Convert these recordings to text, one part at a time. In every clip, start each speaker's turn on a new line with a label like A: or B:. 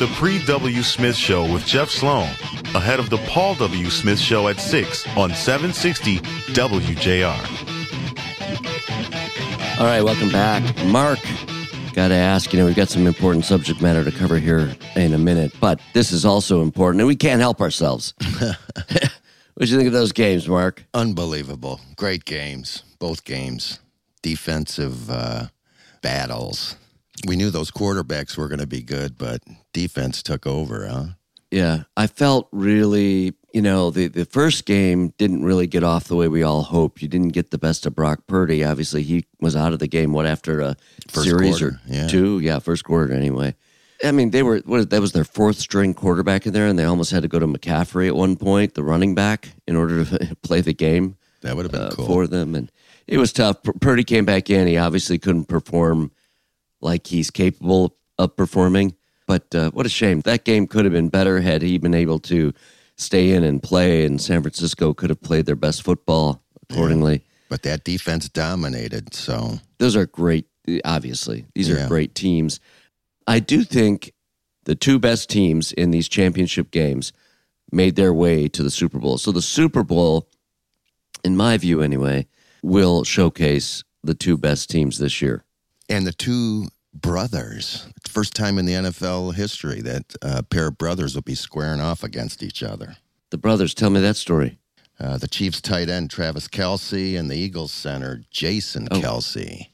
A: the Pre W. Smith Show with Jeff Sloan, ahead of the Paul W. Smith Show at 6 on 760 WJR.
B: All right, welcome back. Mark, got to ask, you know, we've got some important subject matter to cover here in a minute, but this is also important, and we can't help ourselves. what do you think of those games, Mark?
C: Unbelievable. Great games. Both games. Defensive uh, battles. We knew those quarterbacks were going to be good, but defense took over, huh?
B: Yeah, I felt really, you know, the, the first game didn't really get off the way we all hoped. You didn't get the best of Brock Purdy. Obviously, he was out of the game, what, after a
C: First
B: series
C: quarter,
B: or
C: yeah.
B: two? Yeah, first quarter anyway. I mean, they were, what, that was their fourth string quarterback in there, and they almost had to go to McCaffrey at one point, the running back, in order to play the game
C: That would have been
B: uh,
C: cool.
B: for them. And it was tough. Purdy came back in. He obviously couldn't perform like he's capable of performing. But uh, what a shame. That game could have been better had he been able to stay in and play, and San Francisco could have played their best football accordingly.
C: but that defense dominated, so
B: Those are great, obviously. These are great teams. I do think the two best teams in these championship games made their way to the Super Bowl. So the Super Bowl, in my view anyway, will showcase the two best teams this year.
C: And the two brothers. First time in the NFL history that a pair of brothers will be squaring off against each other.
B: The brothers, tell me that story.
C: Uh, the Chiefs tight end Travis Kelce and the Eagles center Jason
B: Oh.
C: Kelce.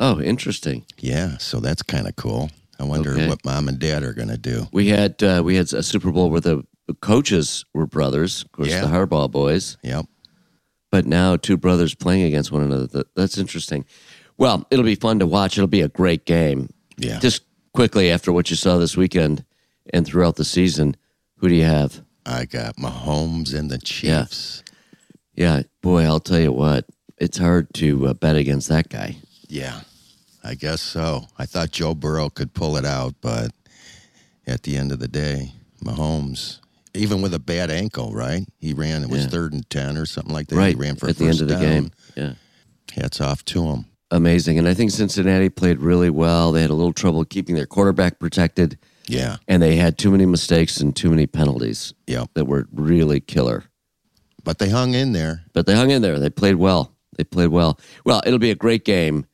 B: Oh, interesting.
C: Yeah, so that's kind of cool. I wonder
B: Okay.
C: what mom and dad are going to do.
B: We had uh, we had a Super Bowl where the coaches were brothers, of course,
C: Yeah.
B: the Harbaugh boys.
C: Yep.
B: but now two brothers playing against one another. That's interesting. Well, it'll be fun to watch. It'll be a great game.
C: Yeah.
B: Just quickly after what you saw this weekend and throughout the season, who do you have?
C: I got Mahomes and the Chiefs.
B: Yeah, yeah boy, I'll tell you what, it's hard to uh, bet against that guy.
C: Yeah, I guess so. I thought Joe Burrow could pull it out, but at the end of the day, Mahomes, even with a bad ankle, right? He ran, it was
B: Yeah.
C: third and 10 or something like that.
B: right
C: He ran for
B: at
C: a
B: the end of the
C: down.
B: game. Yeah,
C: Hats off to him.
B: Amazing. And I think Cincinnati played really well. They had a little trouble keeping their quarterback protected,
C: Yeah.
B: and they had too many mistakes and too many penalties
C: Yep.
B: that were really killer.
C: But they hung in there.
B: but they hung in there. They played well. They played well. Well, it'll be a great game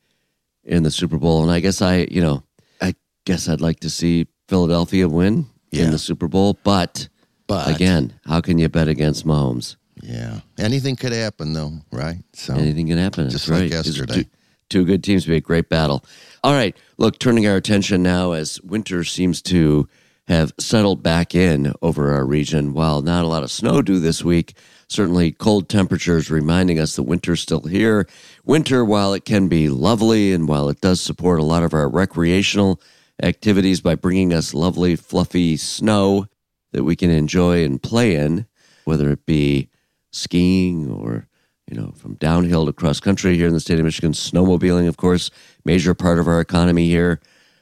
B: in the Super Bowl, and I guess I, you know, I guess I'd like to see Philadelphia win
C: Yeah.
B: in the Super Bowl. But,
C: But
B: again, how can you bet against Mahomes?
C: yeah, anything could happen though, right? So
B: Anything can happen.
C: Just
B: That's
C: like
B: right.
C: Yesterday.
B: Two, good teams be a great battle. All right, look, turning our attention now as winter seems to have settled back in over our region. While not a lot of snow due this week, certainly cold temperatures reminding us that winter's still here. Winter, while it can be lovely and while it does support a lot of our recreational activities by bringing us lovely, fluffy snow that we can enjoy and play in, whether it be skiing or you know from downhill to cross country here in the state of Michigan, snowmobiling, of course, major part of our economy here,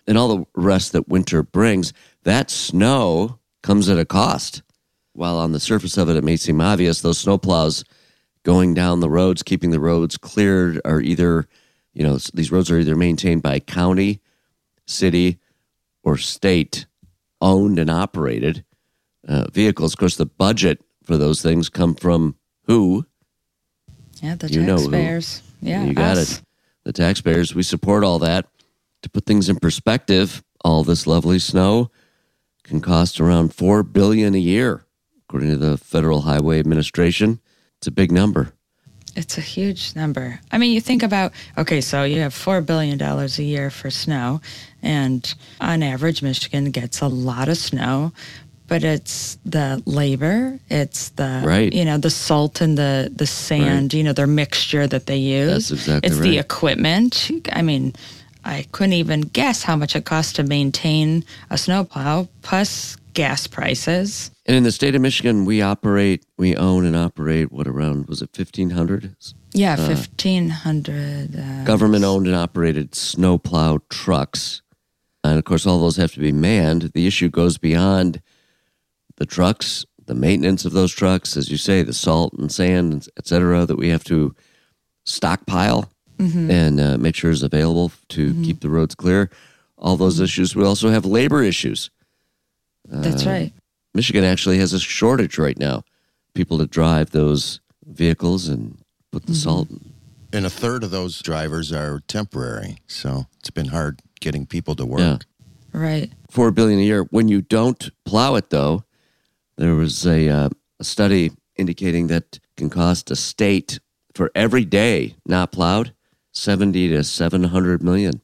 B: and all the rest that winter brings. That snow comes at a cost. While on the surface of it, it may seem obvious, those snowplows going down the roads, keeping the roads cleared, are either, you know, these roads are either maintained by county, city, or state owned and operated uh, vehicles. Of course, the budget for those things come from who?
D: Yeah, the
B: You
D: taxpayers. Yeah,
B: you got
D: us.
B: it. The taxpayers. We support all that. To put things in perspective, all this lovely snow can cost around four billion a year, according to the Federal Highway Administration. It's a big number.
D: It's a huge number. I mean, you think about okay, so you have four billion dollars a year for snow, and on average, Michigan gets a lot of snow, but it's the labor, it's the
B: Right.
D: you know the salt and the the sand, you know their mixture that they use.
B: That's exactly
D: It's the equipment. I mean, I couldn't even guess how much it costs to maintain a snowplow, plus gas prices.
B: And in the state of Michigan, we operate, we own and operate what around was it fifteen hundred
D: Yeah, fifteen hundred. Uh,
B: government owned and operated snowplow trucks. And of course, all those have to be manned. The issue goes beyond the trucks, the maintenance of those trucks, as you say, the salt and sand, et cetera, that we have to stockpile and uh, make sure is available to keep the roads clear. All those issues. We also have labor issues.
D: That's
B: Uh,
D: right.
B: Michigan actually has a shortage right now. People to drive those vehicles and put the salt.
C: And a third of those drivers are temporary. So it's been hard getting people to work.
B: Yeah.
D: Right.
B: Four billion a year. When you don't plow it, though, there was a, uh, a study indicating that can cost a state for every day not plowed seventy to seven hundred million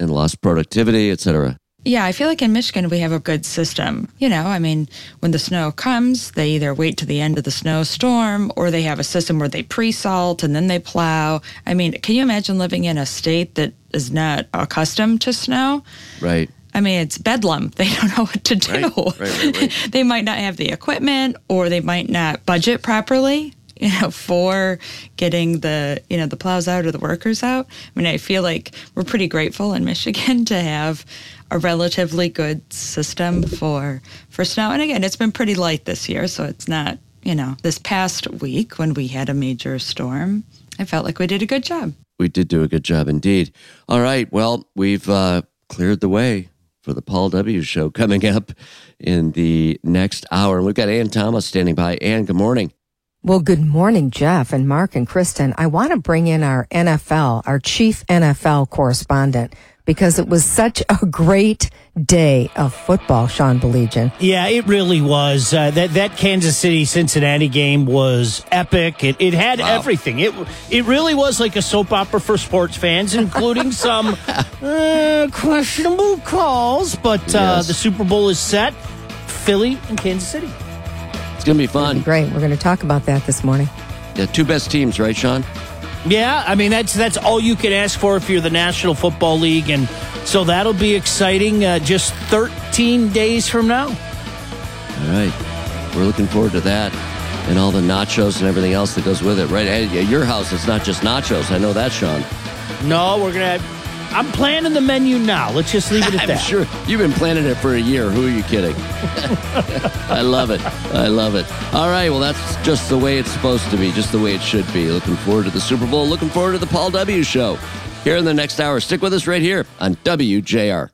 B: in lost productivity, et cetera.
D: Yeah, I feel like in Michigan we have a good system. You know, I mean, when the snow comes, they either wait to the end of the snowstorm or they have a system where they pre salt and then they plow. I mean, can you imagine living in a state that is not accustomed to snow?
B: Right.
D: I mean, it's bedlam. They don't know what to do.
B: Right, right, right,
D: they might not have the equipment or they might not budget properly, you know, for getting the, you know, the plows out or the workers out. I mean, I feel like we're pretty grateful in Michigan to have a relatively good system for for snow. And again, it's been pretty light this year, so it's not, you know, this past week when we had a major storm, I felt like we did a good job.
B: We did do a good job indeed. All right. Well, we've uh, cleared the way for the Paul W. show coming up in the next hour. And we've got Ann Thomas standing by. Ann, good morning.
E: Well, good morning, Jeff and Mark and Kristen. I want to bring in our NFL, our chief NFL correspondent, because it was such a great day of football, Sean Baligian.
F: Yeah, it really was. Uh, that that Kansas City Cincinnati game was epic. It, it had everything. It it really was like a soap opera for sports fans, including some uh, questionable calls. But uh,
B: Yes.
F: the Super Bowl is set. Philly and Kansas City.
B: It's going to be fun.
E: Great. We're going to talk about that this morning.
B: Yeah, two best teams, right, Sean?
F: Yeah, I mean that's that's all you can ask for if you're the National Football League, and so that'll be exciting. Uh, just 13 days from now.
B: All right. We're looking forward to that and all the nachos and everything else that goes with it, right? At your house, it's not just nachos. I know that, Sean.
F: No, we're gonna. I'm planning the menu now. Let's just leave it at that.
B: I'm
F: that.
B: sure you've been planning it for a year. Who are you kidding? I love it. I love it. All right. Well, that's just the way it's supposed to be, just the way it should be. Looking forward to the Super Bowl. Looking forward to the Paul W. Show here in the next hour. Stick with us right here on WJR.